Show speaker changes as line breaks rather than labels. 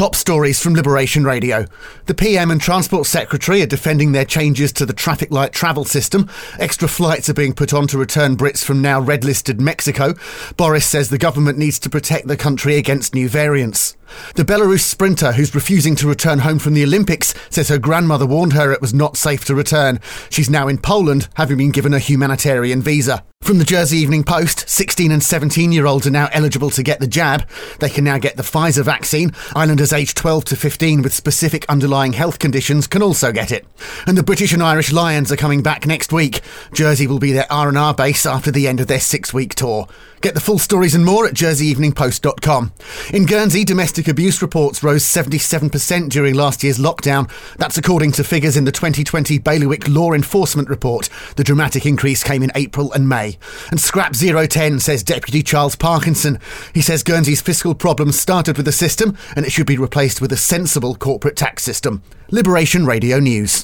top stories from Liberation Radio. The PM and Transport Secretary are defending their changes to the traffic light travel system. Extra flights are being put on to return Brits from now red listed Mexico. Boris says the government needs to protect the country against new variants. The Belarus sprinter who's refusing to return home from the Olympics says her grandmother warned her it was not safe to return. She's now in Poland, having been given a humanitarian visa. From the Jersey Evening Post, 16 and 17 year olds are now eligible to get the jab. They can now get the Pfizer vaccine. Islanders aged 12 to 15 with specific underlying health conditions can also get it. And the British and Irish Lions are coming back next week. Jersey will be their R&R base after the end of their six-week tour. Get the full stories and more at jerseyeveningpost.com. In Guernsey, domestic abuse reports rose 77% during last year's lockdown. That's according to figures in the 2020 Bailiwick Law Enforcement Report. The dramatic increase came in April and May. And Scrap 010 says Deputy Charles Parkinson. He says Guernsey's fiscal problems started with the system and it should be replaced with a sensible corporate tax system. Liberation Radio News.